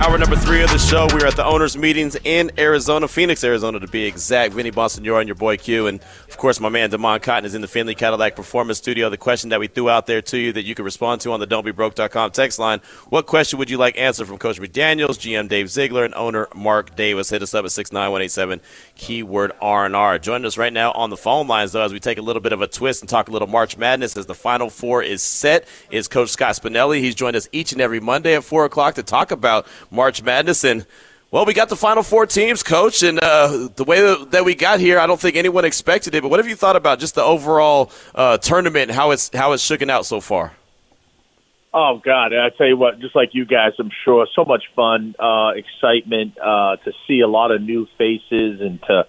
Hour number three of the show. We're at the owners' meetings in Arizona, Phoenix, Arizona, to be exact. Vinny Bonsignore and your boy Q, and of course, my man Damon Cotton is in the Findlay Cadillac Performance Studio. The question that we threw out there to you that you can respond to on the Don'tBeBroke.com text line: What question would you like answered from Coach McDaniels, GM Dave Ziegler, and owner Mark Davis? Hit us up at six nine one eight seven keyword R and R. Joining us right now on the phone lines, though, as we take a little bit of a twist and talk a little March Madness as the Final Four is set, is Coach Scott Spinelli. He's joined us each and every Monday at four o'clock to talk about March Madness. And well, we got the final four teams, coach, and uh, the way that we got here, I don't think anyone expected it. But what have you thought about just the overall uh, tournament and how it's how it's shooken out so far? Oh God, I tell you what, just like you guys, I'm sure, so much fun, uh, excitement uh, to see a lot of new faces and to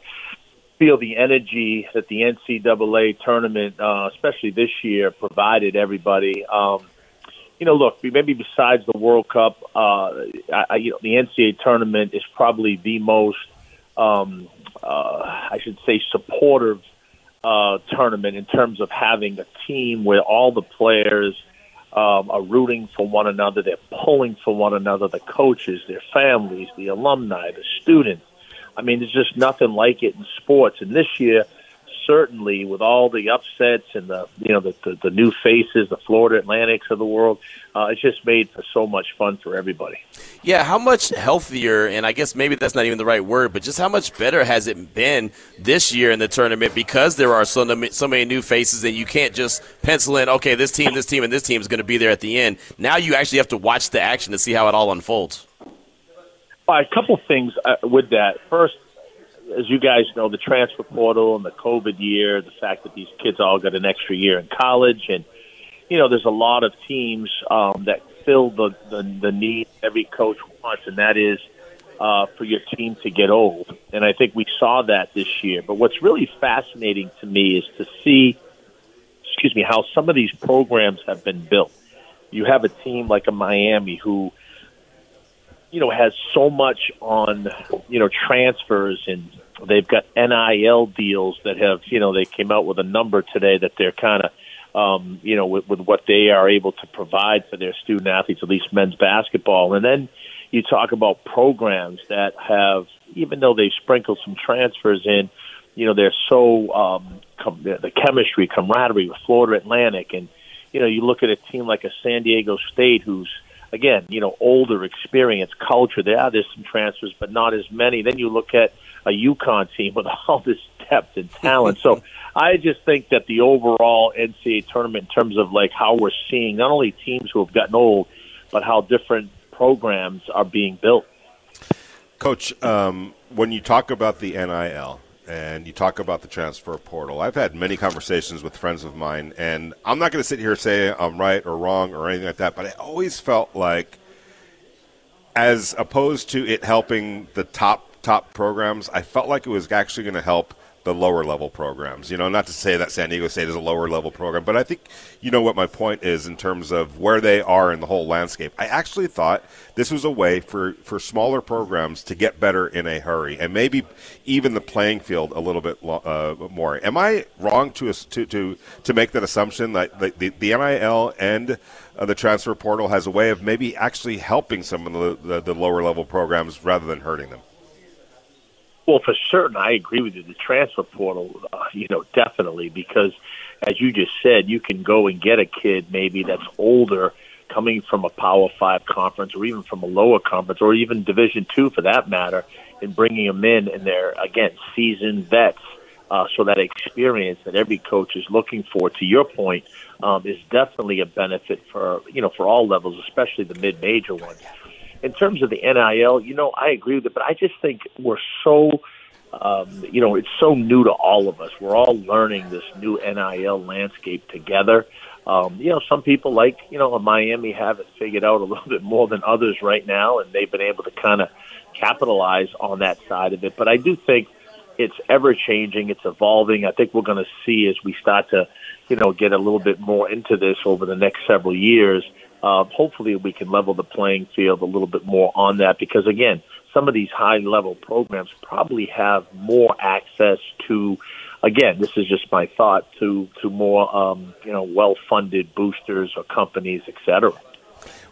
feel the energy that the NCAA tournament, uh, especially this year, provided everybody. Um, you know, look, maybe besides the World Cup, uh, I, you know, the NCAA tournament is probably the most, um, uh, I should say, supportive uh, tournament in terms of having a team where all the players um, are rooting for one another, they're pulling for one another, the coaches, their families, the alumni, the students. I mean, there's just nothing like it in sports. And this year, certainly with all the upsets and the you know the the, the new faces, the Florida Atlantics of the world, uh, it's just made for so much fun for everybody. Yeah, how much healthier, and I guess maybe that's not even the right word, but just how much better has it been this year in the tournament because there are so many, so many new faces, and you can't just pencil in, okay, this team, this team, and this team is going to be there at the end. Now you actually have to watch the action to see how it all unfolds. Well, a couple things uh, with that. First, as you guys know, the transfer portal and the COVID year, the fact that these kids all got an extra year in college, and you know, there's a lot of teams um, that fill the, the the need every coach wants, and that is uh, for your team to get old. And I think we saw that this year. But what's really fascinating to me is to see, excuse me, how some of these programs have been built. You have a team like a Miami who you know, has so much on, you know, transfers and they've got NIL deals that have, you know, they came out with a number today that they're kind of, um, you know, with, with what they are able to provide for their student athletes, at least men's basketball. And then you talk about programs that have, even though they sprinkle some transfers in, you know, they're so, um, com- the chemistry, camaraderie with Florida Atlantic. And, you know, you look at a team like a San Diego State who's, again, you know, older experience, culture. There are there's some transfers, but not as many. Then you look at a UConn team with all this depth and talent. so I just think that the overall NCAA tournament, in terms of like how we're seeing not only teams who have gotten old, but how different programs are being built. Coach, um, when you talk about the NIL, and you talk about the transfer portal. I've had many conversations with friends of mine, and I'm not going to sit here and say I'm right or wrong or anything like that, but I always felt like, as opposed to it helping the top top programs, I felt like it was actually going to help the lower level programs. You know, not to say that San Diego State is a lower level program, but I think you know what my point is in terms of where they are in the whole landscape. I actually thought this was a way for, for smaller programs to get better in a hurry and maybe even the playing field a little bit uh, more. Am I wrong to to to, to make that assumption that the, the, the NIL and uh, the transfer portal has a way of maybe actually helping some of the, the, the lower level programs rather than hurting them? Well, for certain, I agree with you. The transfer portal, uh, you know, definitely because, as you just said, you can go and get a kid maybe that's older, coming from a Power Five conference, or even from a lower conference, or even Division Two for that matter, and bringing them in, and they're again seasoned vets. Uh, so that experience that every coach is looking for, to your point, um, is definitely a benefit for you know for all levels, especially the mid-major ones in terms of the NIL, you know, I agree with it, but I just think we're so, um, you know, it's so new to all of us. We're all learning this new NIL landscape together. Um, you know, some people like you know Miami have it figured out a little bit more than others right now, and they've been able to kind of capitalize on that side of it. But I do think it's ever changing, it's evolving. I think we're going to see as we start to, you know, get a little bit more into this over the next several years. Uh, hopefully, we can level the playing field a little bit more on that because again, some of these high level programs probably have more access to again, this is just my thought to to more um, you know well funded boosters or companies, et cetera.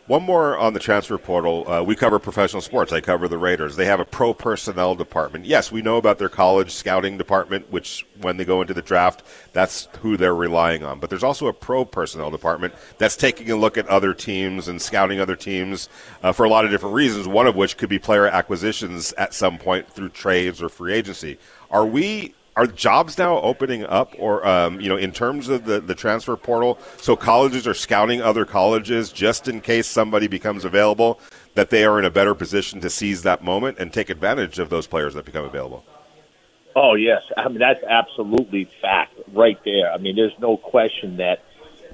One more on the transfer portal. Uh, we cover professional sports. I cover the Raiders. They have a pro personnel department. Yes, we know about their college scouting department, which when they go into the draft, that's who they're relying on. But there's also a pro personnel department that's taking a look at other teams and scouting other teams uh, for a lot of different reasons. One of which could be player acquisitions at some point through trades or free agency. Are we are jobs now opening up or um, you know in terms of the, the transfer portal so colleges are scouting other colleges just in case somebody becomes available that they are in a better position to seize that moment and take advantage of those players that become available? Oh yes. I mean that's absolutely fact right there. I mean there's no question that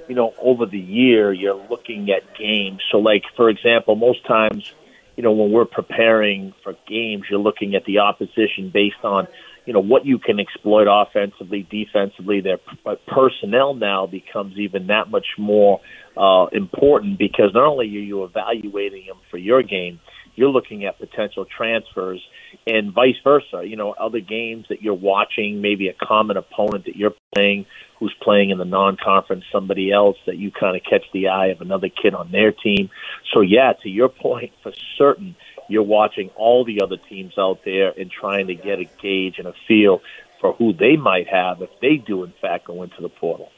you know over the year you're looking at games. So like for example most times you know when we're preparing for games you're looking at the opposition based on you know what you can exploit offensively, defensively. Their personnel now becomes even that much more uh, important because not only are you evaluating them for your game, you're looking at potential transfers and vice versa. You know, other games that you're watching, maybe a common opponent that you're playing who's playing in the non-conference, somebody else that you kind of catch the eye of another kid on their team. So yeah, to your point, for certain you're watching all the other teams out there and trying to get a gauge and a feel for who they might have if they do, in fact, go into the portal.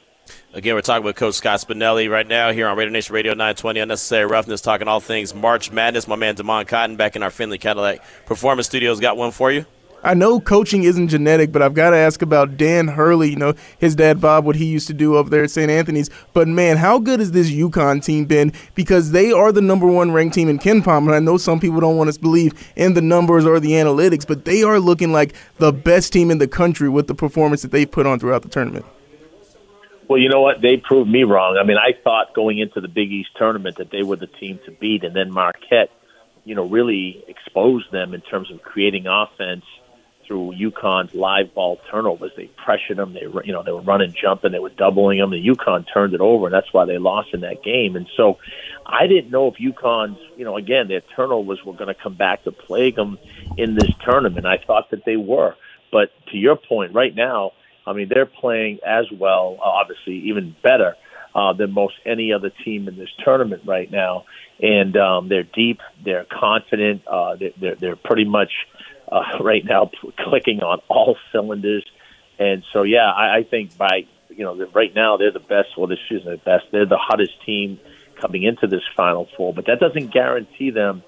Again, we're talking with Coach Scott Spinelli right now here on Raider Nation Radio 920 Unnecessary Roughness, talking all things March Madness. My man Damon Cotton back in our Findlay Cadillac Performance Studios got one for you. I know coaching isn't genetic, but I've got to ask about Dan Hurley. You know, his dad Bob, what he used to do up there at St. Anthony's. But man, how good has this UConn team been? Because they are the number one ranked team in KenPom, and I know some people don't want to believe in the numbers or the analytics, but they are looking like the best team in the country with the performance that they've put on throughout the tournament. Well, you know what? They proved me wrong. I mean, I thought going into the Big East tournament that they were the team to beat, and then Marquette, you know, really exposed them in terms of creating offense through UConn's live ball turnovers. They pressured them. They, you know, they were running, jumping. They were doubling them. And UConn turned it over, and that's why they lost in that game. And so, I didn't know if UConn's, you know, again, their turnovers were going to come back to plague them in this tournament. I thought that they were, but to your point, right now, I mean, they're playing as well, obviously, even better. Uh, than most any other team in this tournament right now, and um, they're deep, they're confident, uh, they're, they're they're pretty much uh, right now clicking on all cylinders. And so, yeah, I, I think by you know right now they're the best. Well, this isn't the best. They're the hottest team coming into this Final Four, but that doesn't guarantee them,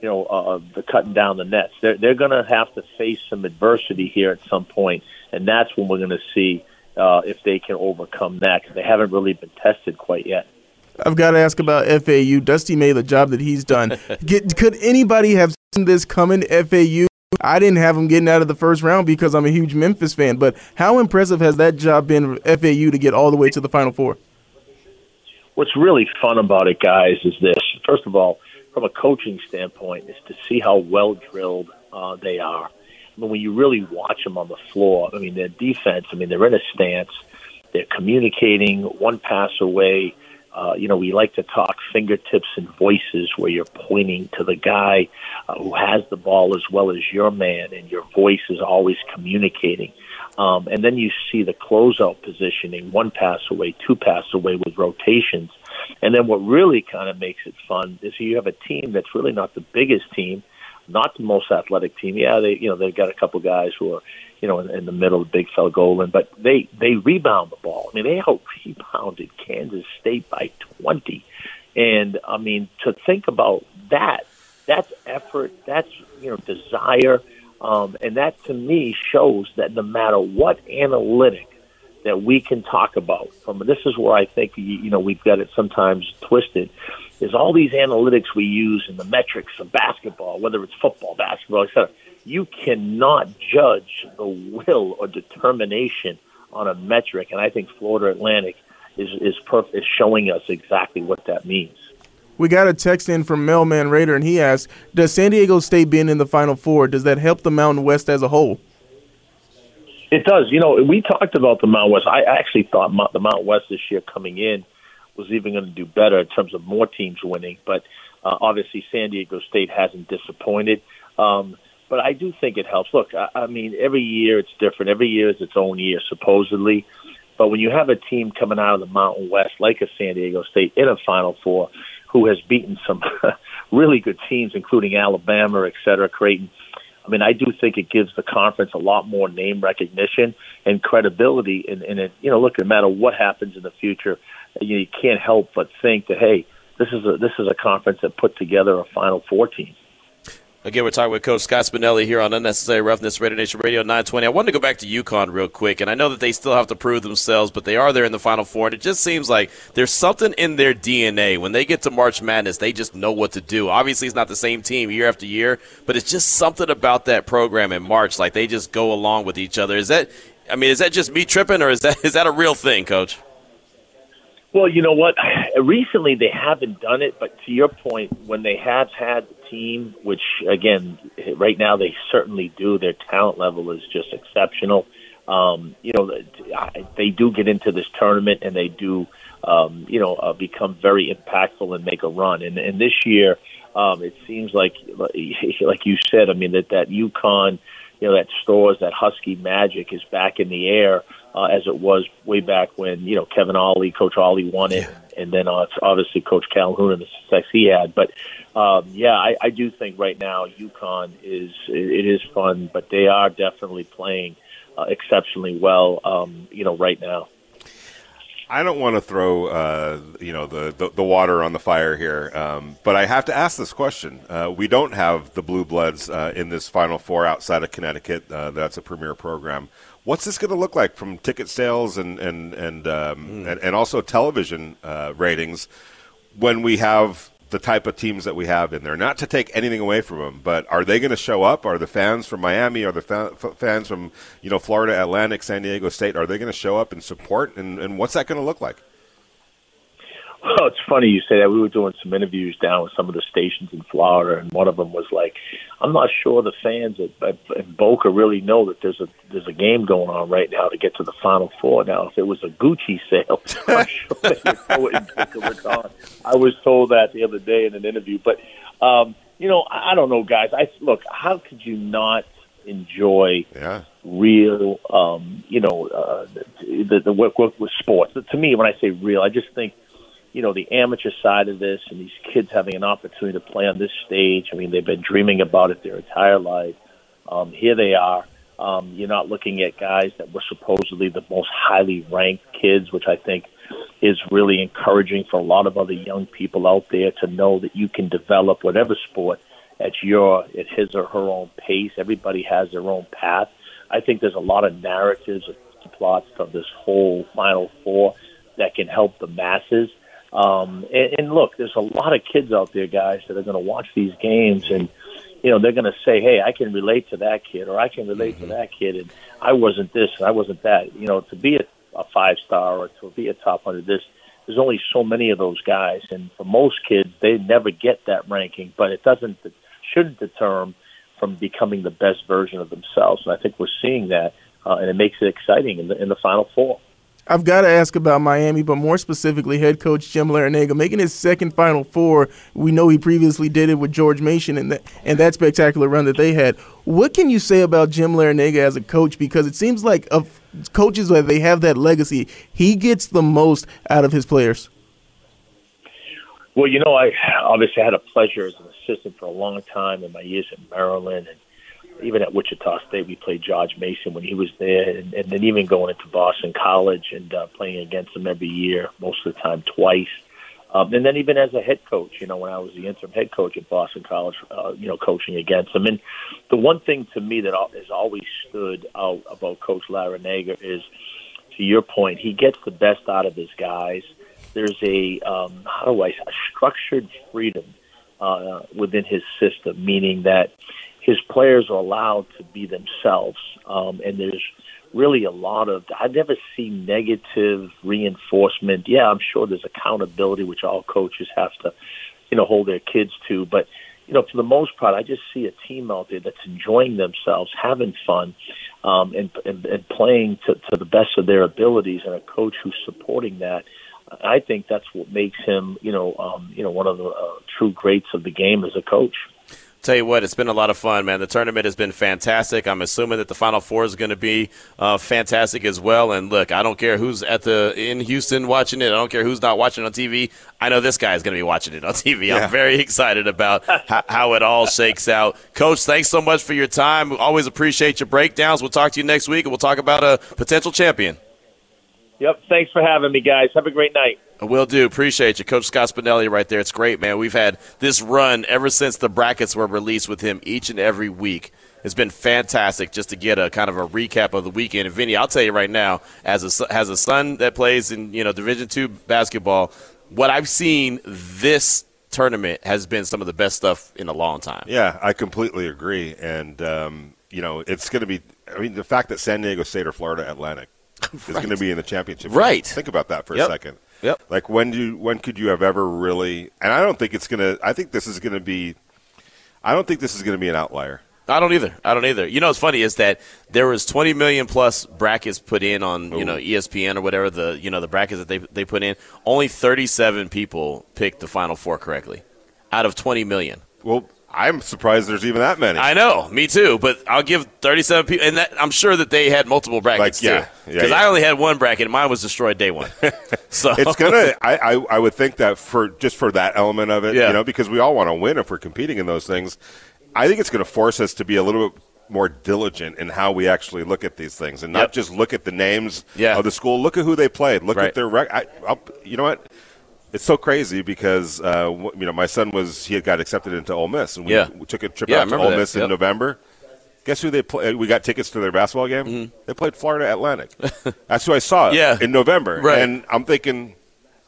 you know, uh, the cutting down the nets. They're they're going to have to face some adversity here at some point, and that's when we're going to see uh, if they can overcome that. Cause they haven't really been tested quite yet. I've got to ask about FAU. Dusty May, the job that he's done. Get, could anybody have seen this coming? FAU I didn't have them getting out of the first round because I'm a huge Memphis fan. But how impressive has that job been FAU to get all the way to the Final Four? What's really fun about it, guys, is this. First of all, from a coaching standpoint, is to see how well drilled uh, they are. I mean, when you really watch them on the floor, I mean, their defense, I mean, they're in a stance, they're communicating one pass away uh, you know, we like to talk fingertips and voices where you're pointing to the guy uh, who has the ball as well as your man, and your voice is always communicating. Um, and then you see the closeout positioning, one pass away, two pass away with rotations. And then what really kind of makes it fun is you have a team that's really not the biggest team, not the most athletic team. Yeah, they you know they've got a couple guys who are you know, in, in the middle of Big Fella Goldin, but they they rebound the ball. I mean, they out rebounded Kansas State by 20, and I mean, to think about that, that's effort, that's you know, desire, um, and that to me shows that no matter what analytic that we can talk about, from this is where I think you know we've got it sometimes twisted. Is all these analytics we use in the metrics of basketball, whether it's football, basketball, etc you cannot judge the will or determination on a metric. And I think Florida Atlantic is is, perf- is showing us exactly what that means. We got a text in from Mailman Raider, and he asks, "Does San Diego State being in the Final Four does that help the Mountain West as a whole?" It does. You know, we talked about the Mountain West. I actually thought the Mountain West this year coming in was even going to do better in terms of more teams winning, but uh, obviously San Diego State hasn't disappointed. Um, but I do think it helps. Look, I, I mean, every year it's different. Every year is its own year, supposedly. But when you have a team coming out of the Mountain West like a San Diego State in a Final Four, who has beaten some really good teams, including Alabama, et cetera, Creighton. I mean, I do think it gives the conference a lot more name recognition and credibility. And, and it, you know, look, no matter what happens in the future, you, know, you can't help but think that hey, this is a this is a conference that put together a Final Four team. Again, we're talking with Coach Scott Spinelli here on Unnecessary Roughness, Raider Nation Radio 920. I wanted to go back to UConn real quick, and I know that they still have to prove themselves, but they are there in the Final Four, and it just seems like there's something in their DNA. When they get to March Madness, they just know what to do. Obviously, it's not the same team year after year, but it's just something about that program in March. Like they just go along with each other. Is that, I mean, is that just me tripping, or is that is that a real thing, Coach? Well, you know what? Recently, they haven't done it, but to your point, when they have had the team, which again, right now they certainly do, their talent level is just exceptional. Um, you know, they do get into this tournament and they do, um, you know, uh, become very impactful and make a run. And, and this year, um, it seems like, like you said, I mean that that UConn you know that stores that Husky magic is back in the air uh, as it was way back when you know Kevin Ollie, Coach Ollie won it, yeah. and then uh, obviously Coach Calhoun and the success he had. But um, yeah, I, I do think right now UConn is it is fun, but they are definitely playing uh, exceptionally well. Um, you know, right now. I don't want to throw, uh, you know, the, the, the, water on the fire here, um, but I have to ask this question. Uh, we don't have the Blue Bloods uh, in this Final Four outside of Connecticut. Uh, that's a premier program. What's this going to look like from ticket sales and and and um, mm. and, and, also television uh, ratings when we have the type of teams that we have in there. Not to take anything away from them, but are they going to show up? Are the fans from Miami? Are the fa- fans from you know Florida Atlantic, San Diego State? Are they going to show up and support? And, and what's that going to look like? Well, it's funny you say that. We were doing some interviews down with some of the stations in Florida, and one of them was like, "I'm not sure the fans at, at, at Boca really know that there's a there's a game going on right now to get to the Final Four. Now, if it was a Gucci sale, I'm sure they would know it in Boca Raton. I was told that the other day in an interview, but um, you know, I, I don't know, guys. I look, how could you not enjoy yeah. real, um, you know, uh, the, the, the work with sports? To me, when I say real, I just think you know, the amateur side of this and these kids having an opportunity to play on this stage. I mean, they've been dreaming about it their entire life. Um, here they are. Um, you're not looking at guys that were supposedly the most highly ranked kids, which I think is really encouraging for a lot of other young people out there to know that you can develop whatever sport at your at his or her own pace. Everybody has their own path. I think there's a lot of narratives, and plots of this whole Final Four that can help the masses um, and, and look, there's a lot of kids out there, guys, that are going to watch these games and you know they're going to say, "Hey, I can relate to that kid, or I can relate mm-hmm. to that kid, and I wasn't this, and I wasn't that." You know, to be a, a five star or to be a top hundred, this there's only so many of those guys, and for most kids, they never get that ranking. But it doesn't shouldn't deter them from becoming the best version of themselves, and I think we're seeing that, uh, and it makes it exciting in the in the Final Four. I've got to ask about Miami, but more specifically, head coach Jim Larrañaga making his second Final Four. We know he previously did it with George Mason and that and that spectacular run that they had. What can you say about Jim Larrañaga as a coach? Because it seems like of coaches where they have that legacy, he gets the most out of his players. Well, you know, I obviously had a pleasure as an assistant for a long time in my years in Maryland and even at Wichita State, we played George Mason when he was there, and, and then even going into Boston College and uh, playing against him every year, most of the time twice. Um, and then even as a head coach, you know, when I was the interim head coach at Boston College, uh, you know, coaching against him. And the one thing to me that has always stood out about Coach Larrañaga is, to your point, he gets the best out of his guys. There's a um, how do I a structured freedom uh, within his system, meaning that his players are allowed to be themselves, um, and there's really a lot of I never see negative reinforcement. Yeah, I'm sure there's accountability, which all coaches have to, you know, hold their kids to, but you know, for the most part, I just see a team out there that's enjoying themselves, having fun, um, and, and, and playing to, to the best of their abilities, and a coach who's supporting that. I think that's what makes him, you know, um, you know, one of the uh, true greats of the game as a coach. Tell you what, it's been a lot of fun, man. The tournament has been fantastic. I'm assuming that the Final Four is going to be uh, fantastic as well. And look, I don't care who's at the in Houston watching it. I don't care who's not watching on TV. I know this guy is going to be watching it on TV. Yeah. I'm very excited about how, how it all shakes out. Coach, thanks so much for your time. always appreciate your breakdowns. We'll talk to you next week, and we'll talk about a potential champion. Yep. Thanks for having me, guys. Have a great night. Will do. Appreciate you. Coach Scott Spinelli right there. It's great, man. We've had this run ever since the brackets were released with him each and every week. It's been fantastic just to get a kind of a recap of the weekend. And Vinny, I'll tell you right now, as a, as a son that plays in you know Division two basketball, what I've seen this tournament has been some of the best stuff in a long time. Yeah, I completely agree. And um, you know, it's going to be. I mean, the fact that San Diego State or Florida Atlantic right. is going to be in the championship. Right. Think about that for yep. a second. Yep. Like when do when could you have ever really? And I don't think it's gonna. I think this is gonna be. I don't think this is gonna be an outlier. I don't either. I don't either. You know what's funny is that there was 20 million plus brackets put in on you know ESPN or whatever the you know the brackets that they they put in. Only 37 people picked the final four correctly, out of 20 million. Well, I'm surprised there's even that many. I know, me too. But I'll give 37 people, and that, I'm sure that they had multiple brackets like, yeah, too. Because yeah, yeah. I only had one bracket, and mine was destroyed day one. so it's gonna. I, I, I would think that for just for that element of it, yeah. you know, because we all want to win if we're competing in those things. I think it's going to force us to be a little bit more diligent in how we actually look at these things, and not yep. just look at the names yeah. of the school. Look at who they played. Look right. at their. Rec- I, you know what? It's so crazy because uh, you know my son was he had got accepted into Ole Miss and we, yeah. we took a trip yeah, out to Ole that. Miss yep. in November. Guess who they play? We got tickets to their basketball game. Mm-hmm. They played Florida Atlantic. That's who I saw yeah. in November. Right. And I'm thinking,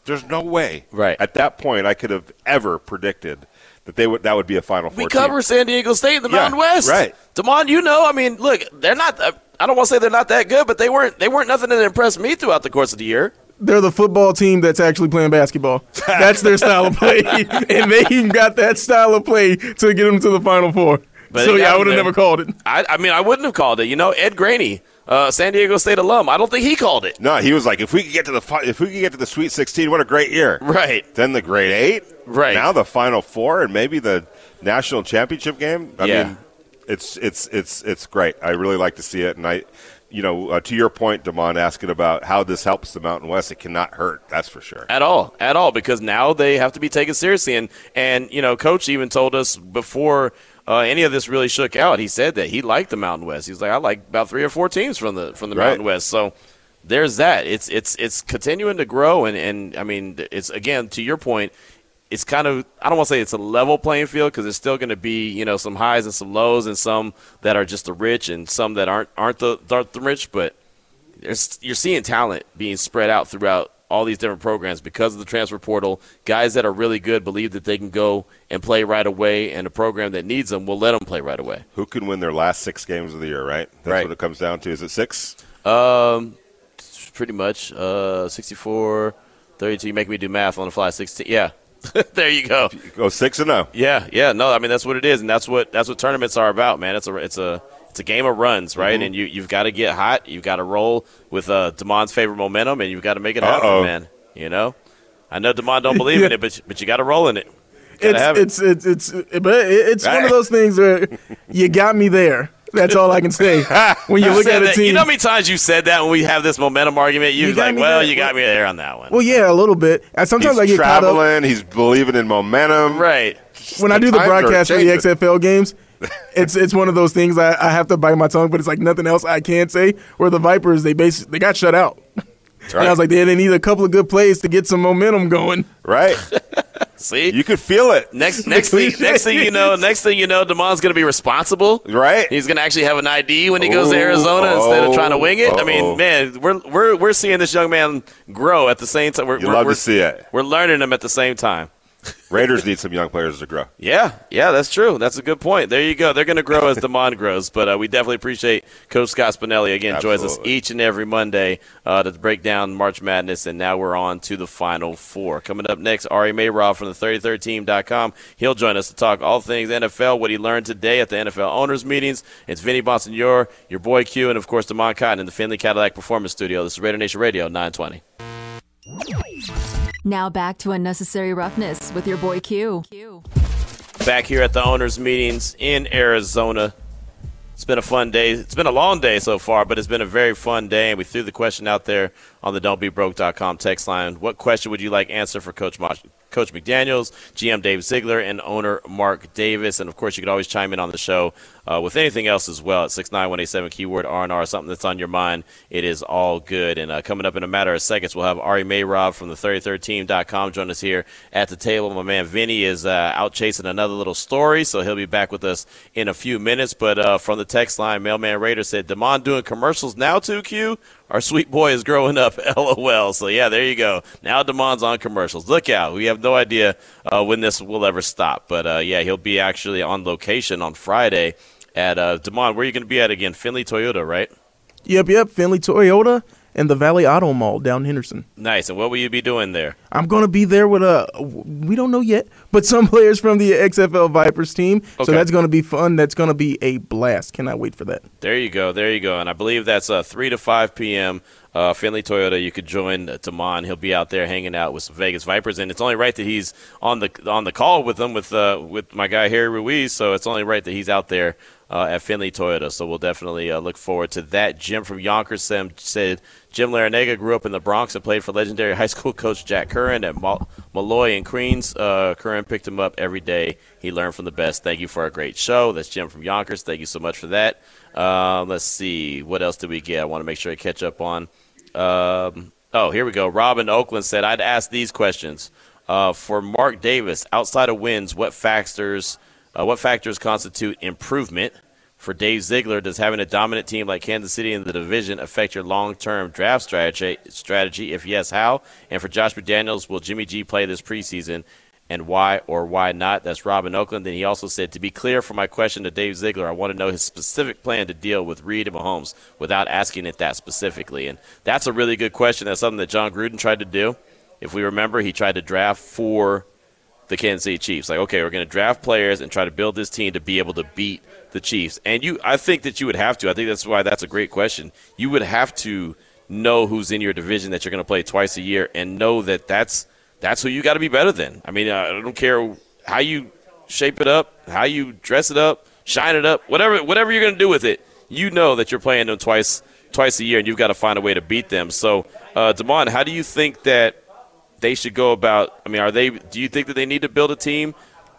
there's no way. Right. At that point, I could have ever predicted that they would that would be a Final Four. We cover team. San Diego State in the yeah, Mountain West. Right. Demond, you know, I mean, look, they're not. I don't want to say they're not that good, but they weren't. They weren't nothing that impressed me throughout the course of the year they're the football team that's actually playing basketball. That's their style of play, and they even got that style of play to get them to the Final Four. But so yeah, I would have never called it. I, I, mean, I wouldn't have called it. You know, Ed Graney, uh, San Diego State alum. I don't think he called it. No, he was like, if we could get to the if we could get to the Sweet 16, what a great year. Right. Then the Grade Eight. Right. Now the Final Four and maybe the national championship game. I yeah. mean, it's it's it's it's great. I really like to see it, and I you know, uh, to your point, Damon, asking about how this helps the Mountain West, it cannot hurt. That's for sure. At all, at all, because now they have to be taken seriously. And and you know, Coach even told us before uh, any of this really shook out. He said that he liked the Mountain West. He's like, I like about three or four teams from the from the right. Mountain West. So there's that. It's it's it's continuing to grow, and and I mean, it's again to your point it's kind of I don't want to say it's a level playing field because there's still going to be you know some highs and some lows and some that are just the rich and some that aren't aren't the aren't the rich, but there's you're seeing talent being spread out throughout all these different programs because of the transfer portal. Guys that are really good believe that they can go and play right away, and a program that needs them will let them play right away. Who can win their last six games of the year? Right. That's right. what it comes down to. Is it six? Um, pretty much. Uh, 64, 32. You make me do math on the fly. 16. Yeah. there you go. You go six and zero. Yeah, yeah. No, I mean that's what it is, and that's what that's what tournaments are about, man. It's a it's a it's a game of runs, right? Mm-hmm. And you you've got to get hot. You've got to roll with uh, Demon's favorite momentum, and you've got to make it happen, Uh-oh. man. You know, I know Demond don't believe in it, but but you got to roll in it. It's, it. it's it's it's but it- it's one of those things where you got me there. That's all I can say. When you look at a that- team, you know how many times you said that when we have this momentum argument? You, You like, well, there. you got me there on that one, well, yeah, a little bit. And sometimes I He's get caught up traveling. He's believing in momentum. right? when I do the broadcast for the changing. XFL games. It's it's one of those things I, I have to bite my tongue, but it's like nothing else I can say. Where the Vipers, they base they got shut out, and I was like, they, they need a couple of good plays to get some momentum going. Right. See, You could feel it. next next thing next thing you know, next thing you know, Demon's going to be responsible. Right. He's going to actually have an ID when he goes to Ooh, Arizona instead of trying to wing it. I uh-oh. mean, man, we're we're we're seeing this young man grow at the same time. We're, You we're, love we're, to see it. We're learning him at the same time. Raiders need some young players to grow. Yeah, yeah, that's true. That's a good point. There you go. They're going to grow as Demond grows. But uh, we definitely appreciate Coach Scott Spinelli again joins us each and every Monday uh, to break down March Madness. And now we're on to the Final Four. Coming up next, Ari Meirov from the 33rdteam.com. He'll join us to talk all things NFL, what he learned today at the NFL owners meetings. It's Vinny Bonsignore, your boy Q, and of course Damon Cotton in the Findlay Cadillac Performance Studio. This is Raider Nation Radio 920. Now back to unnecessary roughness with your boy Q. Back here at the owners' meetings in Arizona. It's been a fun day. It's been a long day so far, but it's been a very fun day. And we threw the question out there on the don'tbebroke.com text line. What question would you like answer for Coach Mosh? Coach McDaniels, GM Dave Ziegler, and owner Mark Davis. And of course, you could always chime in on the show uh, with anything else as well at six nine one eight seven keyword R&R, something that's on your mind. It is all good. And uh, coming up in a matter of seconds, we'll have Ari Meirov from the 33rdteam.com join us here at the table. My man Vinny is uh, out chasing another little story, so he'll be back with us in a few minutes. But uh, from the text line, Mailman Raider said, Demond doing commercials now too, Q? Our sweet boy is growing up, lol. So, yeah, there you go. Now Demond's on commercials. Look out. We have no idea uh, when this will ever stop. But, uh, yeah, he'll be actually on location on Friday at uh, Demond. Where are you going to be at again? Findlay Toyota, right? Yep, yep. Findlay Toyota and the Valley Auto Mall down Henderson. Nice. And what will you be doing there? I'm going to be there with a, we don't know yet, but some players from the XFL Vipers team. Okay. So that's going to be fun. That's going to be a blast. Cannot wait for that. There you go. There you go. And I believe that's uh, 3 to 5 p.m. Uh, Findlay Toyota, you could join Damon. He'll be out there hanging out with some Vegas Vipers, and it's only right that he's on the on the call with them with uh, with my guy Harry Ruiz. So it's only right that he's out there uh, at Findlay Toyota. So we'll definitely uh, look forward to that. Jim from Yonkers said Jim Larrañaga grew up in the Bronx and played for legendary high school coach Jack Curran at Molloy and Queens. Uh, Curran picked him up every day. He learned from the best. Thank you for a great show. That's Jim from Yonkers. Thank you so much for that. Uh, let's see. What else did we get? I want to make sure I catch up on. Um, oh, here we go. Robin Oakland said, I'd ask these questions. Uh, for Mark Davis, outside of wins, what factors – uh, what factors constitute improvement? For Dave Ziegler, does having a dominant team like Kansas City in the division affect your long-term draft strategy? Strategy, if yes, how? And for Josh McDaniels, will Jimmy G play this preseason, and why or why not? That's Robin Oakland. Then he also said, to be clear for my question to Dave Ziegler, I want to know his specific plan to deal with Reid and Mahomes without asking it that specifically. And that's a really good question. That's something that John Gruden tried to do. If we remember, he tried to draft for the Kansas City Chiefs. Like, okay, we're going to draft players and try to build this team to be able to beat the Chiefs. And you, I think that you would have to. I think that's why that's a great question. You would have to know who's in your division that you're going to play twice a year and know that that's that's who you got to be better than. I mean, I don't care how you shape it up, how you dress it up, shine it up, whatever whatever you're going to do with it. You know that you're playing them twice twice a year, and you've got to find a way to beat them. So, uh, Damon, how do you think that they should go about? I mean, are they? Do you think that they need to build a team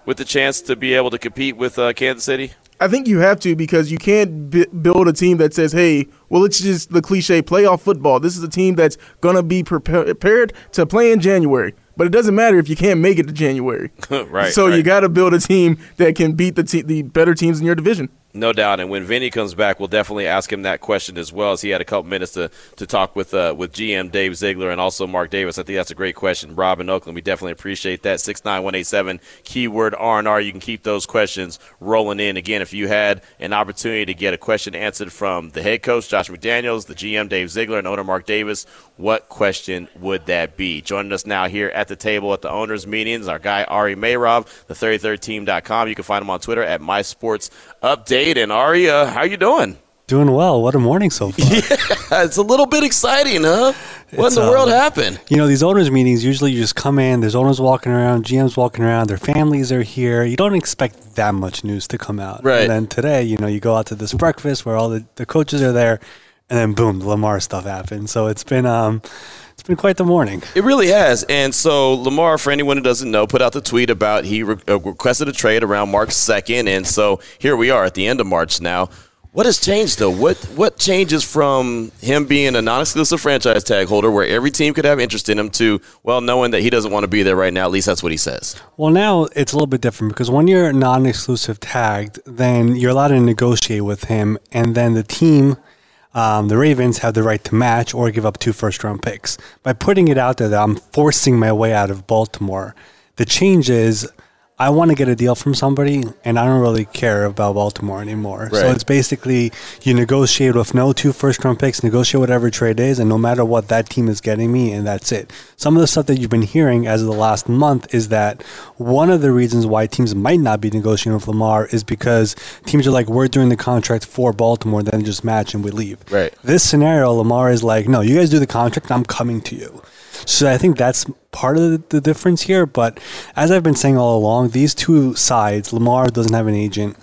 with the chance to be able to compete with uh, Kansas City? I think you have to because you can't b- build a team that says, "Hey, well, it's just the cliche playoff football. This is a team that's gonna be prepared to play in January." But it doesn't matter if you can't make it to January. right. So right. you got to build a team that can beat the te- the better teams in your division. No doubt, and when Vinny comes back, we'll definitely ask him that question as well. As he had a couple minutes to, to talk with uh, with GM Dave Ziegler and also Mark Davis. I think that's a great question. Rob in Oakland, we definitely appreciate that. Six nine one eight seven keyword R and R. You can keep those questions rolling in. Again, if you had an opportunity to get a question answered from the head coach Josh McDaniels, the GM Dave Ziegler, and owner Mark Davis, what question would that be? Joining us now here at the table at the owners' meetings, our guy Ari Meirov, the 33rdteam.com. You can find him on Twitter at MySportsUpdate. And Ari, uh, how you doing? Doing well. What a morning so far. Yeah, it's a little bit exciting, huh? What it's, in the world um, happened? You know, these owners' meetings, usually you just come in, there's owners walking around, GMs walking around, their families are here. You don't expect that much news to come out. Right. And then today, you know, you go out to this breakfast where all the, the coaches are there, and then boom, the Lamar stuff happened. So it's been. Um, it's been quite the morning. It really has. And so Lamar, for anyone who doesn't know, put out the tweet about he re- uh, requested a trade around March 2nd. And so here we are at the end of March now. What has changed though? What what changes from him being a non-exclusive franchise tag holder, where every team could have interest in him, to well knowing that he doesn't want to be there right now? At least that's what he says. Well, now it's a little bit different because when you're non-exclusive tagged, then you're allowed to negotiate with him, and then the team um, the Ravens have the right to match or give up two first round picks. By putting it out there that I'm forcing my way out of Baltimore, The change is I want to get a deal from somebody, and I don't really care about Baltimore anymore. So it's basically you negotiate with no two first round picks, negotiate whatever trade is, and no matter what that team is getting me, and that's it. Some of the stuff that you've been hearing as of the last month is that one of the reasons why teams might not be negotiating with Lamar is because teams are like, we're doing the contract for Baltimore, then just match and we leave. Right. This scenario, Lamar is like, no, you guys do the contract, I'm coming to you. So I think that's part of the, the difference here. But as I've been saying all along, these two sides, Lamar doesn't have an agent.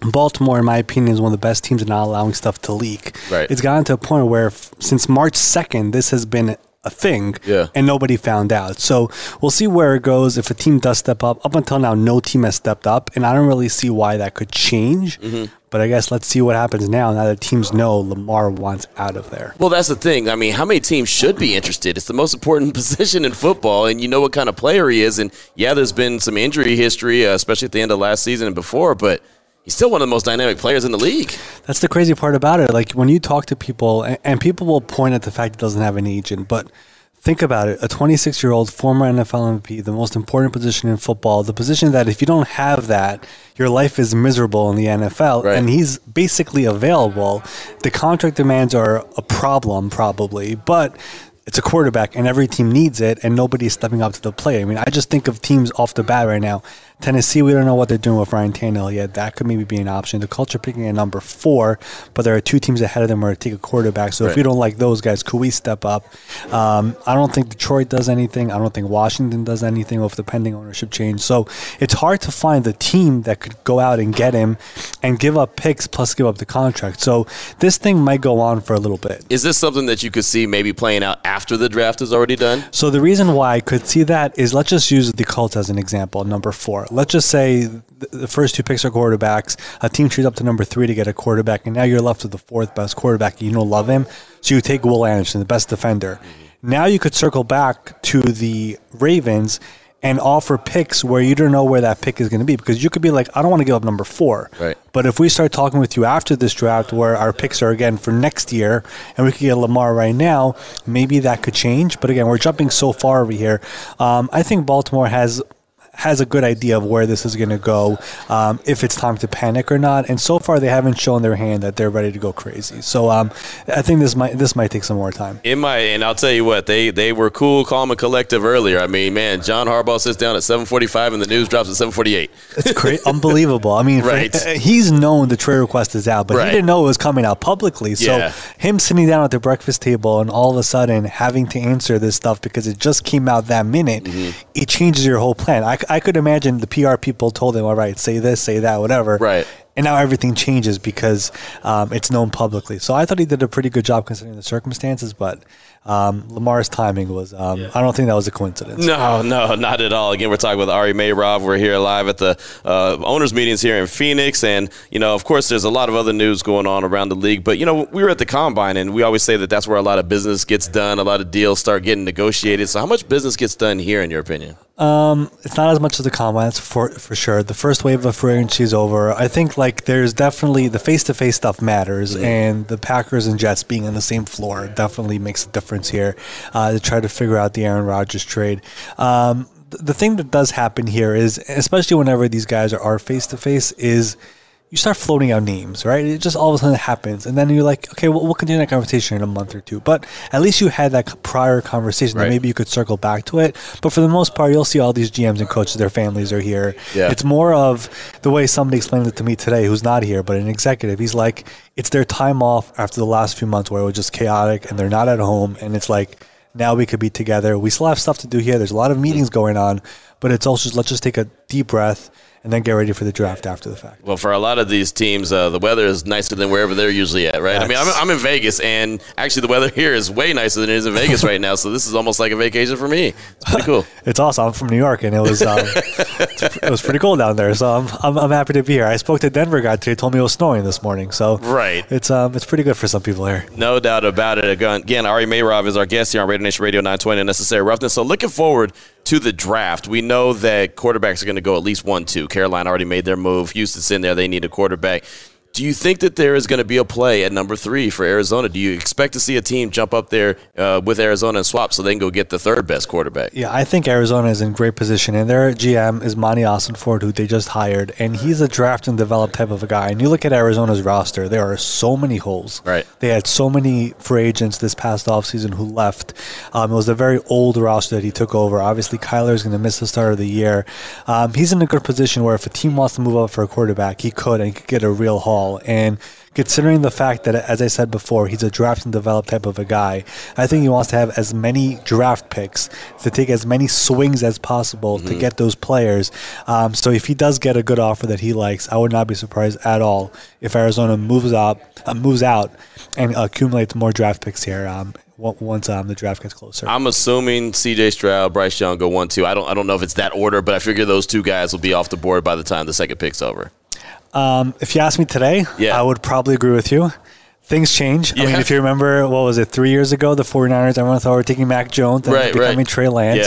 Baltimore, in my opinion, is one of the best teams at not allowing stuff to leak. Right. It's gotten to a point where f- since March 2nd, this has been a thing Yeah. and nobody found out. So we'll see where it goes. If a team does step up, up until now, no team has stepped up. And I don't really see why that could change. Mm-hmm. But I guess let's see what happens now. Now that teams know Lamar wants out of there. Well, that's the thing. I mean, how many teams should be interested? It's the most important position in football, and you know what kind of player he is. And yeah, there's been some injury history, uh, especially at the end of last season and before, but he's still one of the most dynamic players in the league. That's the crazy part about it. Like when you talk to people, and, and people will point at the fact it doesn't have an agent, but think about it: a 26 year old former NFL MVP, the most important position in football, the position that if you don't have that, your life is miserable in the NFL, Right. and he's basically available. The contract demands are a problem, probably, but. It's a quarterback, and every team needs it, and nobody's stepping up to the plate. I mean, I just think of teams off the bat right now. Tennessee, we don't know what they're doing with Ryan Tannehill yet. That could maybe be an option. The culture picking at number four, but there are two teams ahead of them where to take a quarterback. So if Right. we don't like those guys, could we step up? Um, I don't think Detroit does anything. I don't think Washington does anything with the pending ownership change. So it's hard to find the team that could go out and get him and give up picks plus give up the contract. So this thing might go on for a little bit. Is this something that you could see maybe playing out after the draft is already done? So the reason why I could see that is let's just use the Colts as an example, number four. Let's just say the first two picks are quarterbacks. A team trades up to number three to get a quarterback, and now you're left with the fourth best quarterback. You don't love him, so you take Will Anderson, the best defender. Now you could circle back to the Ravens and offer picks where you don't know where that pick is going to be because you could be like, I don't want to give up number four. Right. But if we start talking with you after this draft, where our picks are again for next year, and we could get Lamar right now, maybe that could change. But again, we're jumping so far over here. Um, I think Baltimore has has a good idea of where this is going to go, um, if it's time to panic or not. And so far, they haven't shown their hand that they're ready to go crazy. So um, I think this might this might take some more time. It might, and I'll tell you what, they they were cool, calm, and collective earlier. I mean, man, John Harbaugh sits down at 7:45, and the news drops at 7:48. It's cra- unbelievable. I mean, for- Right. he's known the trade request is out, but Right. he didn't know it was coming out publicly. So Yeah. him sitting down at the breakfast table and all of a sudden having to answer this stuff because it just came out that minute, Mm-hmm. it changes your whole plan. I, I could imagine the PR people told him, all right, say this, say that, whatever. Right. And now everything changes because um, it's known publicly. So I thought he did a pretty good job considering the circumstances, but um, Lamar's timing was, um, I don't think that was a coincidence. No, no, not at all. Again, we're talking with Ari Meirov. We're here live at the uh, owners' meetings here in Phoenix, and you know, of course, there's a lot of other news going on around the league. But you know, we were at the combine, and we always say that that's where a lot of business gets done, a lot of deals start getting negotiated. So, how much business gets done here, in your opinion? It's not as much as the combine, that's for for sure. The first wave of free agency is over. I think like there's definitely the face to face stuff matters, and the Packers and Jets being on the same floor definitely makes a difference here uh, to try to figure out the Aaron Rodgers trade. Um, th- the thing that does happen here is, especially whenever these guys are face to face, is you start floating out names, right? It just all of a sudden happens, and then you're like, okay, well, we'll continue that conversation in a month or two. But at least you had that prior conversation Right. that maybe you could circle back to it. But for the most part, you'll see all these GMs and coaches, their families are here. Yeah. It's more of the way somebody explained it to me today, who's not here, but an executive. He's like, it's their time off after the last few months where it was just chaotic, and they're not at home, and it's like. Now we could be together. We still have stuff to do here. There's a lot of meetings going on, but it's also just, let's just take a deep breath and then get ready for the draft after the fact. Well, for a lot of these teams, uh, the weather is nicer than wherever they're usually at, right? I mean, I'm, I'm in Vegas, and actually, the weather here is way nicer than it is in Vegas right now. So this is almost like a vacation for me. It's pretty cool. It's awesome. I'm from New York, and it was um, it was pretty cold down there. So I'm, I'm I'm happy to be here. I spoke to Denver guy today. Told me it was snowing this morning. So Right. it's um it's pretty good for some people here. No doubt about it. Again, again, Ari Meirov is our guest here on Radio Nation Radio 920 Necessary Roughness. So looking forward to the draft. We know that quarterbacks are going to go at least one, two. Carolina already made their move. Houston's in there. They need a quarterback. Do you think that there is going to be a play at number three for Arizona? Do you expect to see a team jump up there uh, with Arizona and swap so they can go get the third best quarterback? Yeah, I think Arizona is in great position, and their GM is Monti Ossenfort, who they just hired, and he's a draft and develop type of a guy. And you look at Arizona's roster, there are so many holes. Right. They had so many free agents this past offseason who left. Um, it was a very old roster that he took over. Obviously, Kyler is going to miss the start of the year. Um, he's in a good position where if a team wants to move up for a quarterback, he could and he could get a real haul. And considering the fact that, as I said before, he's a draft and develop type of a guy, I think he wants to have as many draft picks to take as many swings as possible to get those players. Um, so if he does get a good offer that he likes, I would not be surprised at all if Arizona moves up, uh, moves out, and accumulates more draft picks here. Um, on- once um, the draft gets closer. I'm assuming C.J. Stroud, Bryce Young go one two. I don't I don't know if it's that order, but I figure those two guys will be off the board by the time the second pick's over. Um, if you ask me today, Yeah. I would probably agree with you. Things change. I mean, if you remember, what was it, three years ago, the 49ers, everyone thought we were taking Mac Jones and Right, becoming right. Trey Lance.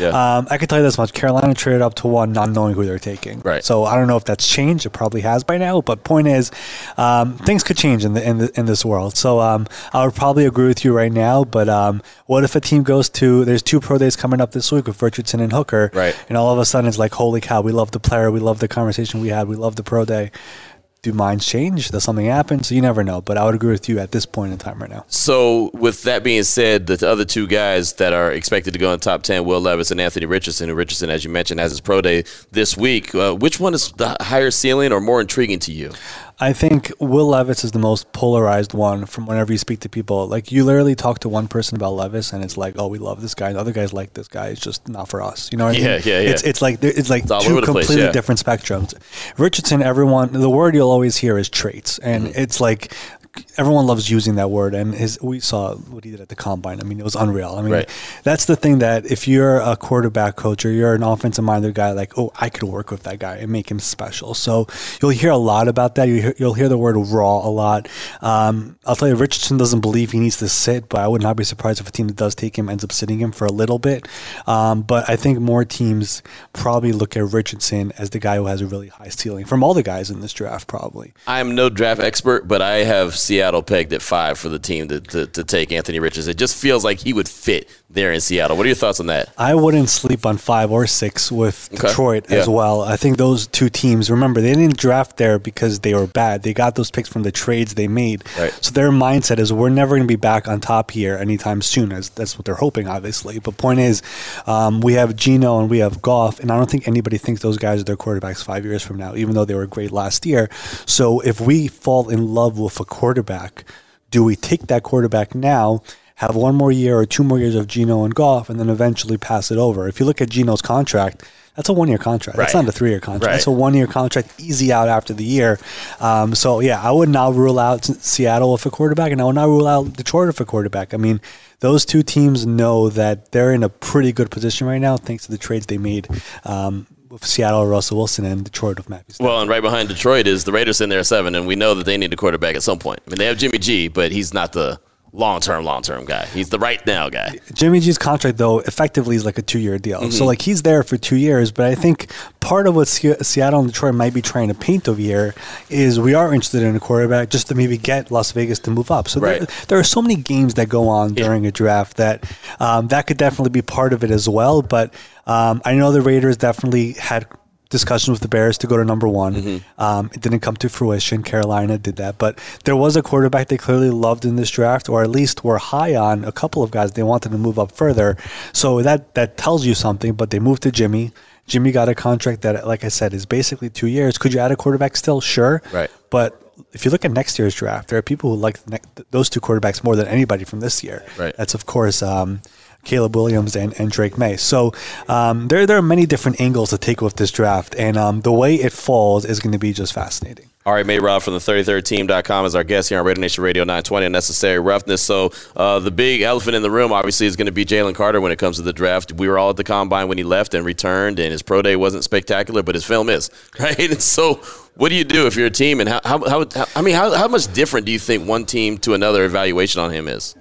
Yeah, yeah. Um, I can tell you this much. Carolina traded up to one, not knowing who they're taking. Right. So I don't know if that's changed. It probably has by now. But point is, um, things could change in, the, in, the, in this world. So um, I would probably agree with you right now. But um, what if a team goes to, there's two pro days coming up this week with Richardson and Hooker. Right. And all of a sudden it's like, holy cow, we love the player. We love the conversation we had. We love the pro day do minds change? Does something happen? So you never know. But I would agree with you at this point in time right now. So, with that being said, the other two guys that are expected to go in the top 10, Will Levis and Anthony Richardson, And Richardson, as you mentioned, has his pro day this week. Uh, which one is the higher ceiling or more intriguing to you? I think Will Levis is the most polarized one from whenever you speak to people. Like you literally talk to one person about Levis and it's like, oh, we love this guy. And other guys like this guy. It's just not for us. You know what I mean? yeah, yeah. It's, it's like it's like all two the place, completely yeah. different spectrums. Richardson, everyone, the word you'll always hear is traits, and Mm-hmm. it's like everyone loves using that word. And his we saw what he did at the combine. I mean, it was unreal. I mean, Right. that's the thing that if you're a quarterback coach or you're an offensive minded guy, like, oh, I could work with that guy and make him special. So you'll hear a lot about that. You hear, you'll hear the word raw a lot. Um, I'll tell you, Richardson doesn't believe he needs to sit, but I would not be surprised if a team that does take him ends up sitting him for a little bit. Um, but I think more teams probably look at Richardson as the guy who has a really high ceiling from all the guys in this draft, probably. I am no draft expert, but I have Seattle pegged at five for the team to, to, to take Anthony Richardson. It just feels like he would fit there in Seattle. What are your thoughts on that? I wouldn't sleep on five or six with Okay. Detroit as well. I think those two teams, remember, they didn't draft there because they were bad. They got those picks from the trades they made. Right. So their mindset is we're never going to be back on top here anytime soon. As that's what they're hoping, obviously. But point is, um, we have Geno and we have Goff, and I don't think anybody thinks those guys are their quarterbacks five years from now, even though they were great last year. So if we fall in love with a quarterback, do we take that quarterback now? Have one more year or two more years of Geno and Goff, and then eventually pass it over. If you look at Geno's contract, that's a one year contract. That's not a three year contract. Right. That's a one year contract, easy out after the year. Um, so, yeah, I would not rule out Seattle with a quarterback, and I would not rule out Detroit with a quarterback. I mean, those two teams know that they're in a pretty good position right now thanks to the trades they made. Um, with Seattle, Russell Wilson, and Detroit with Matthew Stafford. Well, and right behind Detroit is the Raiders in there at seven, and we know that they need a quarterback at some point. I mean, they have Jimmy G, but he's not the long term, long term guy. He's the right now guy. Jimmy G's contract, though, effectively is like a two year deal. Mm-hmm. So, like, he's there for two years. But I think part of what Se- Seattle and Detroit might be trying to paint over here is we are interested in a quarterback just to maybe get Las Vegas to move up. So, there, Right. there are so many games that go on during a draft that um, that could definitely be part of it as well. But um, I know the Raiders definitely had discussions with the Bears to go to number one. Mm-hmm. Um, it didn't come to fruition. Carolina did that, but there was a quarterback they clearly loved in this draft, or at least were high on. A couple of guys they wanted to move up further, so that that tells you something. But they moved to Jimmy. Jimmy got a contract that, like I said, is basically two years. Could you add a quarterback still? Sure, Right. But if you look at next year's draft, there are people who like those two quarterbacks more than anybody from this year. Right. That's of course. Um, Caleb Williams and, and Drake Maye. So um, there, there are many different angles to take with this draft, and um, the way it falls is going to be just fascinating. All right, Meirov from the 33rdteam.com is our guest here on Raider Nation Radio 920 Unnecessary Roughness. So, uh, the big elephant in the room, obviously, is going to be Jalen Carter when it comes to the draft. We were all at the combine when he left and returned, and his pro day wasn't spectacular, but his film is, right? And so, what do you do if you're a team? And how, how, how, how I mean, how, how much different do you think one team to another evaluation on him is?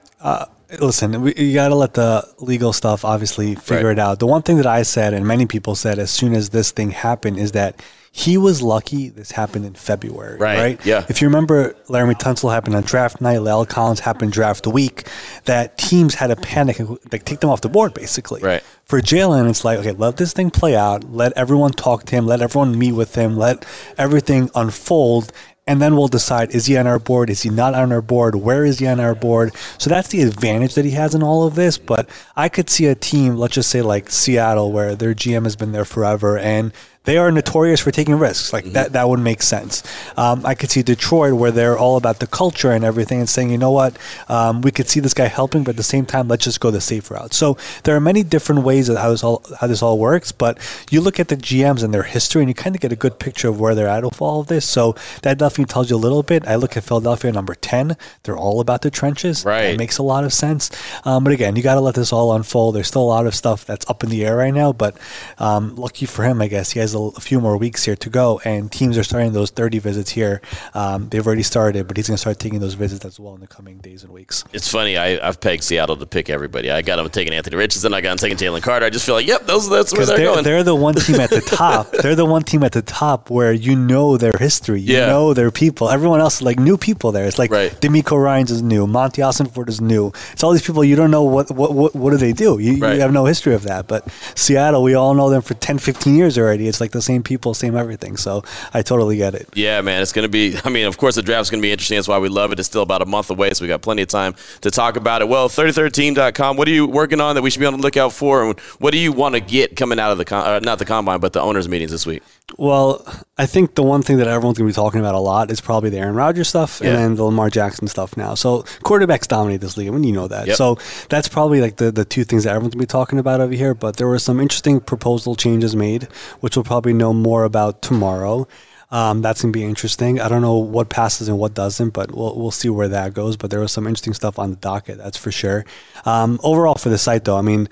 Listen, we, you got to let the legal stuff obviously figure Right. it out. The one thing that I said, and many people said, as soon as this thing happened, is that he was lucky this happened in February, Right, right? yeah. If you remember, Laremy Tunsil happened on draft night, La'el Collins happened draft week, that teams had a panic and like take them off the board basically. Right. For Jalen, it's like, okay, let this thing play out, let everyone talk to him, let everyone meet with him, let everything unfold, and then we'll decide is he on our board, is he not on our board, where is he on our board. So that's the advantage that he has in all of this. But I could see a team, let's just say like Seattle, where their GM has been there forever and they are notorious for taking risks. Like that, that would make sense. Um, I could see Detroit where they're all about the culture and everything, and saying, you know what, um, we could see this guy helping, but at the same time, let's just go the safe route. So there are many different ways of how this all how this all works. But you look at the GMs and their history, and you kind of get a good picture of where they're at with all of this. So that definitely tells you a little bit. I look at Philadelphia number ten; they're all about the trenches. Right. That makes a lot of sense. Um, but again, you got to let this all unfold. There's still a lot of stuff that's up in the air right now, but um, lucky for him, I guess he has a, a few more weeks here to go, and teams are starting those 30 visits here. Um, they've already started, but he's going to start taking those visits as well in the coming days and weeks. It's funny. I, I've pegged Seattle to pick everybody. I got them taking Anthony Richardson. I got them taking Jalen Carter. I just feel like, yep, those that's where they're, they're, going. they're the one team at the top. they're the one team at the top where you know their history. You Yeah. know their people. Everyone else is like new people there. It's like Right. DeMeco Ryans is new. Monti Ossenfort is new. It's all these people you don't know what what, what, what do they do. You, Right. you have no history of that. But Seattle, we all know them for 10, 15 years already. It's like the same people, same everything. So I totally get it. Yeah, man, it's going to be. I mean, of course, the draft's going to be interesting. That's why we love it. It's still about a month away, so we got plenty of time to talk about it. Well, 33team.com. What are you working on that we should be on the lookout for, and what do you want to get coming out of the con- uh, not the combine, but the owners' meetings this week? Well, I think the one thing that everyone's going to be talking about a lot is probably the Aaron Rodgers stuff Yeah. and then the Lamar Jackson stuff now. So quarterbacks dominate this league. I mean, you know that. Yep. So that's probably like the, the two things that everyone's going to be talking about over here. But there were some interesting proposal changes made, which we'll probably know more about tomorrow. Um, that's going to be interesting. I don't know what passes and what doesn't, but we'll, we'll see where that goes. But there was some interesting stuff on the docket, that's for sure. Um, overall, for the site, though, I mean,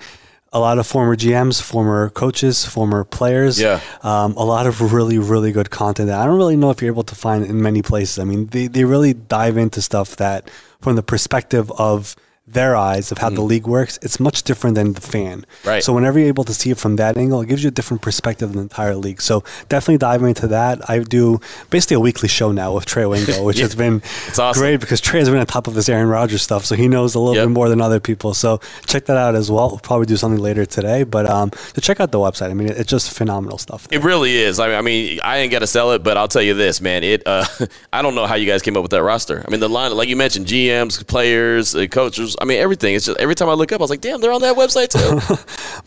a lot of former GMs, former coaches, former players. Yeah. Um, a lot of really, really good content that I don't really know if you're able to find in many places. I mean, they, they really dive into stuff that, from the perspective of their eyes of how the league works, it's much different than the fan. Right. So whenever you're able to see it from that angle, it gives you a different perspective of the entire league. So definitely diving into that. I do basically a weekly show now with Trey Wingo, which Yeah. has been It's awesome. great because Trey has been on top of his Aaron Rodgers stuff, so he knows a little Yep. bit more than other people. So check that out as well. We'll probably do something later today, but um, so check out the website. I mean, it, it's just phenomenal stuff. It really is. I mean, I mean, I ain't got to sell it, but I'll tell you this, man. It. Uh, I don't know how you guys came up with that roster. I mean, the line, like you mentioned, GMs, players, uh, I mean, everything. It's just every time I look up, I was like, damn, they're on that website too.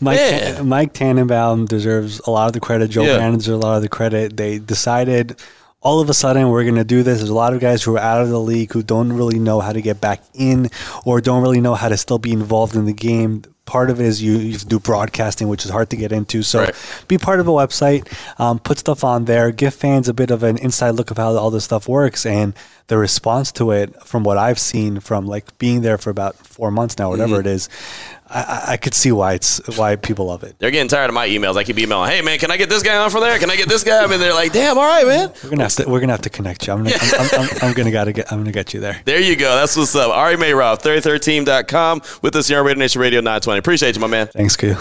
Mike. Mike Tannenbaum deserves a lot of the credit. Joe Yeah. Banner deserves a lot of the credit. They decided all of a sudden we're going to do this. There's a lot of guys who are out of the league who don't really know how to get back in or don't really know how to still be involved in the game. Part of it is you, you do broadcasting, which is hard to get into. So Right. be part of a website, um, put stuff on there, give fans a bit of an inside look of how all this stuff works. And the response to it, from what I've seen from like being there for about four months now, whatever Mm-hmm. it is, I, I- could see why it's why people love it. they're getting tired of my emails. I keep emailing, hey man, can I get this guy on from there? Can I get this guy? I mean, they're like, damn, all right, man. We're gonna have to we're gonna have to connect you. I'm gonna I'm, I'm, I'm, I'm gonna gotta get I'm gonna get you there. There you go. That's what's up. Ari Meirov, 33team.com with us here on Raider Nation Radio 920. Appreciate you, my man. Thanks, Q.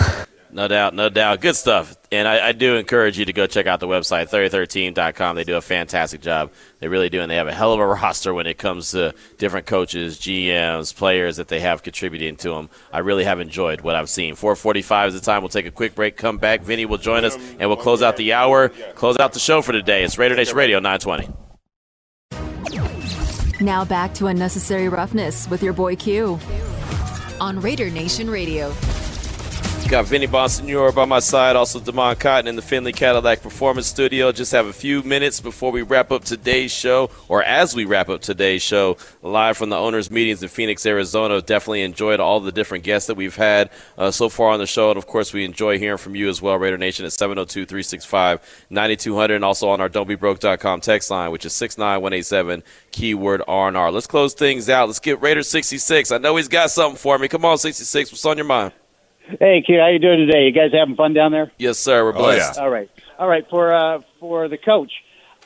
No doubt, no doubt. Good stuff. And I, I do encourage you to go check out the website, 33team.com. They do a fantastic job. They really do. And they have a hell of a roster when it comes to different coaches, GMs, players that they have contributing to them. I really have enjoyed what I've seen. 445 is the time. We'll take a quick break, come back. Vinny will join us, and we'll close out the hour, close out the show for today. It's Raider Nation Radio 920. Now back to Unnecessary Roughness with your boy Q on Raider Nation Radio. Got Vinny Bonsignore by my side, also Damon Cotton in the Findlay Cadillac Performance Studio. Just have a few minutes before we wrap up today's show, or as we wrap up today's show, live from the owners' meetings in Phoenix, Arizona. Definitely enjoyed all the different guests that we've had uh, so far on the show, and of course, we enjoy hearing from you as well, Raider Nation at 702 365 9200, and also on our don'tbebroke.com text line, which is 69187, keyword R&R. Let's close things out. Let's get Raider 66. I know he's got something for me. Come on, 66. What's on your mind? Hey, Q, how you doing today? You guys having fun down there? Yes, sir. We're Oh, yeah. blessed. All right, all right. For uh, for the coach,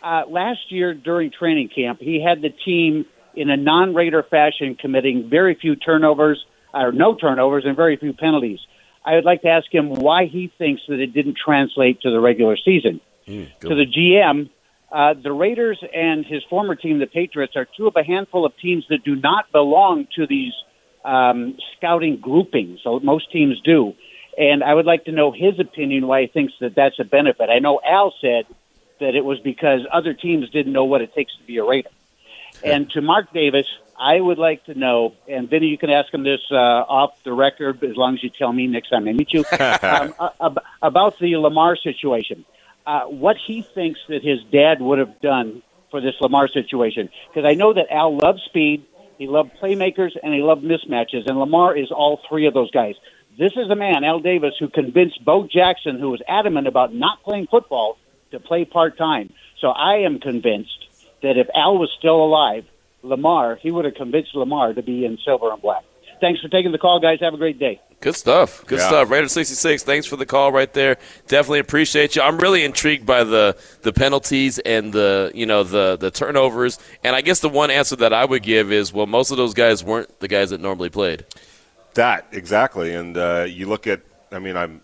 uh, last year during training camp, he had the team in a non-Raider fashion, committing very few turnovers or no turnovers and very few penalties. I would like to ask him why he thinks that it didn't translate to the regular season. to the GM, uh, the Raiders and his former team, the Patriots, are two of a handful of teams that do not belong to these um, scouting groupings. So most teams do. And I would like to know his opinion why he thinks that that's a benefit. I know Al said that it was because other teams didn't know what it takes to be a Raider. And to Mark Davis, I would like to know, and Vinny, you can ask him this uh, off the record as long as you tell me next time I meet you, um, uh, about the Lamar situation. Uh, what he thinks that his dad would have done for this Lamar situation. Because I know that Al loves speed, he loved playmakers, and he loved mismatches, and Lamar is all three of those guys. This is a man, Al Davis, who convinced Bo Jackson, who was adamant about not playing football, to play part time. So I am convinced that if Al was still alive, Lamar, he would have convinced Lamar to be in silver and black. Thanks for taking the call, guys. Have a great day. Good stuff. Good Yeah. stuff. Raider 66, thanks for the call right there. Definitely appreciate you. I'm really intrigued by the the penalties and the, you know, the the turnovers. And I guess the one answer that I would give is well, most of those guys weren't the guys that normally played. That exactly, and uh, you look at. I mean, I'm,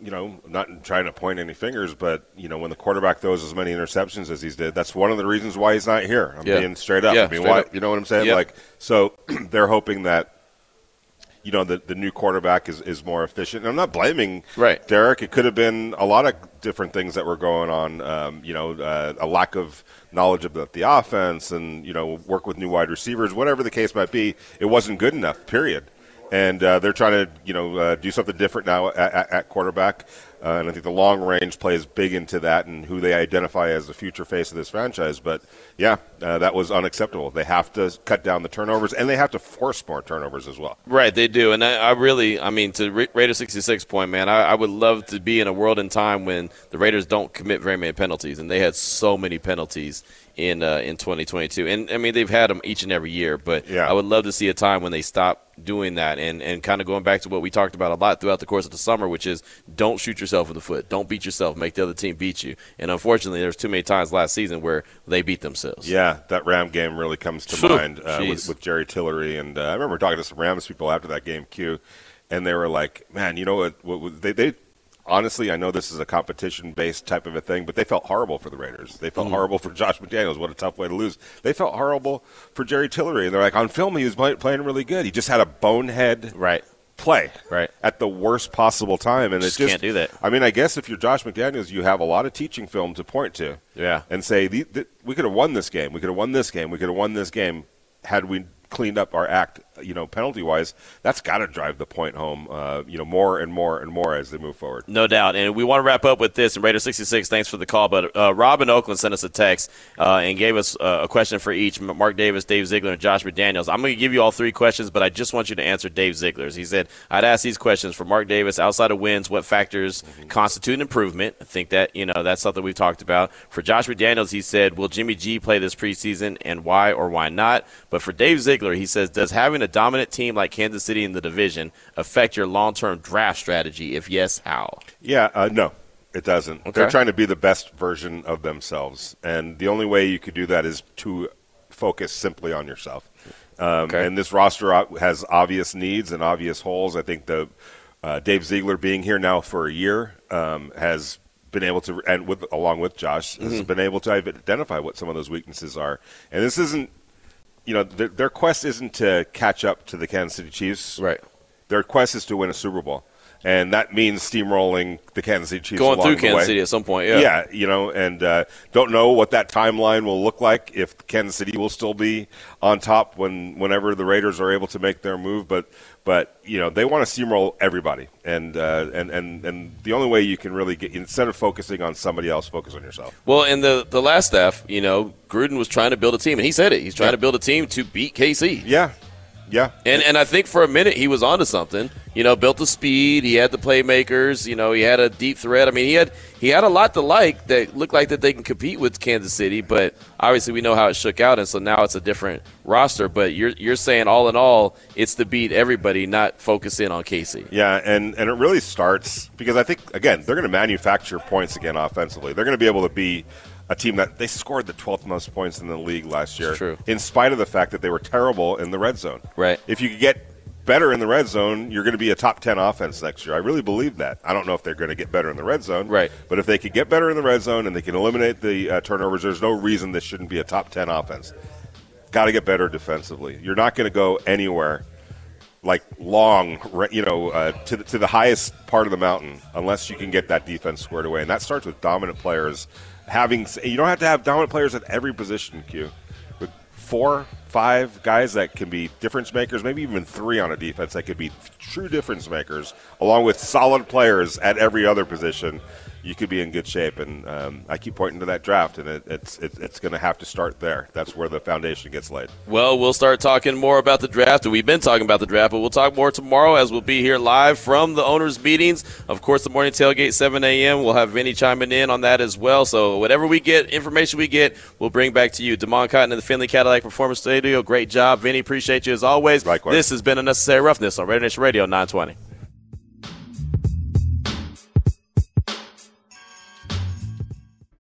you know, not trying to point any fingers, but you know, when the quarterback throws as many interceptions as he's did, that's one of the reasons why he's not here. I'm Yeah. being straight up. Yeah, I mean, why? up. You know what I'm saying? Yep. Like, so they're hoping that. You know the the new quarterback is, is more efficient. And I'm not blaming Right. Derek. It could have been a lot of different things that were going on. Um, you know, uh, a lack of knowledge about the offense, and you know, work with new wide receivers, whatever the case might be. It wasn't good enough. Period and uh, they're trying to you know uh, do something different now at, at, at quarterback. Uh, and I think the long range plays big into that and who they identify as the future face of this franchise. But yeah, uh, that was unacceptable. They have to cut down the turnovers and they have to force more turnovers as well. Right, they do, and I, I really, I mean, to Ra- Raider sixty six point, man, I, I would love to be in a world and time when the Raiders don't commit very many penalties, and they had so many penalties in uh, in twenty twenty two, and I mean they've had them each and every year, but Yeah. I would love to see a time when they stop doing that, and and kind of going back to what we talked about a lot throughout the course of the summer, which is don't shoot yourself in the foot, don't beat yourself, make the other team beat you, and unfortunately, there's too many times last season where they beat themselves. Yeah, that Ram game really comes to mind uh, with, with Jerry Tillery, and uh, I remember talking to some Rams people after that game, Q, and they were like, "Man, you know what? what, what they, they honestly, I know this is a competition-based type of a thing, but they felt horrible for the Raiders. They Mm. felt horrible for Josh McDaniels. What a tough way to lose. They felt horrible for Jerry Tillery, and they're like, on film, he was play, playing really good. He just had a bonehead Right. play Right. at the worst possible time, and Just it just can't do that. I mean, I guess if you're Josh McDaniels, you have a lot of teaching film to point to, Yeah. and say we could have won this game, we could have won this game, we could have won this game had we cleaned up our act, you know, penalty wise. That's got to drive the point home, uh, you know, more and more and more as they move forward. No doubt. And we want to wrap up with this. And Raider 66, thanks for the call. But uh, Rob in Oakland sent us a text uh, and gave us uh, a question for each Mark Davis, Dave Ziegler, and Josh McDaniels. I'm going to give you all three questions, but I just want you to answer Dave Ziegler's. He said, I'd ask these questions for Mark Davis outside of wins, what factors constitute improvement? I think that, you know, that's something we've talked about. For Josh McDaniels, he said, Will Jimmy G play this preseason and why or why not? But for Dave Ziegler, he says, Does having a dominant team like Kansas City in the division affect your long term draft strategy? If yes, how? Yeah, uh, no, it doesn't. Okay. They're trying to be the best version of themselves, and the only way you could do that is to focus simply on yourself. Um, Okay. And this roster has obvious needs and obvious holes. I think the uh, Dave Ziegler being here now for a year um, has been able to, and with along with Josh, has Mm-hmm. been able to identify what some of those weaknesses are. And this isn't, you know, their, their quest isn't to catch up to the Kansas City Chiefs. Right. Their quest is to win a Super Bowl, and that means steamrolling the Kansas City Chiefs Going through Kansas way. City at some point, Yeah, yeah. you know, and uh, don't know what that timeline will look like if Kansas City will still be on top when whenever the Raiders are able to make their move, but but you know they want to steamroll everybody, and uh, and and and the only way you can really get instead of focusing on somebody else, focus on yourself. Well, and the the last staff, you know, Gruden was trying to build a team, and he said it. He's trying Yeah. to build a team to beat KC. Yeah, yeah, And and I think for a minute he was onto something. You know, built the speed. He had the playmakers. You know, he had a deep threat. I mean, he had he had a lot to like that looked like that they can compete with Kansas City. But obviously, we know how it shook out, and so now it's a different roster. But you're you're saying all in all, it's to beat everybody, not focus in on Casey. Yeah, and, and it really starts because I think again they're going to manufacture points again offensively. They're going to be able to be a team that they scored the 12th most points in the league last year, It's true. in spite of the fact that they were terrible in the red zone. Right. If you could get better in the red zone, you're going to be a top 10 offense next year. I really believe that. I don't know if they're going to get better in the red zone. Right. But if they could get better in the red zone and they can eliminate the uh, turnovers, there's no reason this shouldn't be a top 10 offense. Got to get better defensively. You're not going to go anywhere like long, you know, uh, to, the, to the highest part of the mountain unless you can get that defense squared away. And that starts with dominant players. Having You don't have to have dominant players at every position, Q. But four, five guys that can be difference makers, maybe even three on a defense that could be true difference makers, along with solid players at every other position, you could be in good shape. And um, I keep pointing to that draft, and it, it's it, it's going to have to start there. That's where the foundation gets laid. Well, we'll start talking more about the draft. and We've been talking about the draft, but we'll talk more tomorrow as we'll be here live from the owners' meetings. Of course, the morning tailgate, 7 a.m. We'll have Vinny chiming in on that as well. So whatever we get, information we get, we'll bring back to you. Damon Cotton in the Findlay Cadillac Performance Studio. Great job, Vinny. Appreciate you as always. Likewise. This has been Unnecessary Roughness on Raider Nation Radio 920.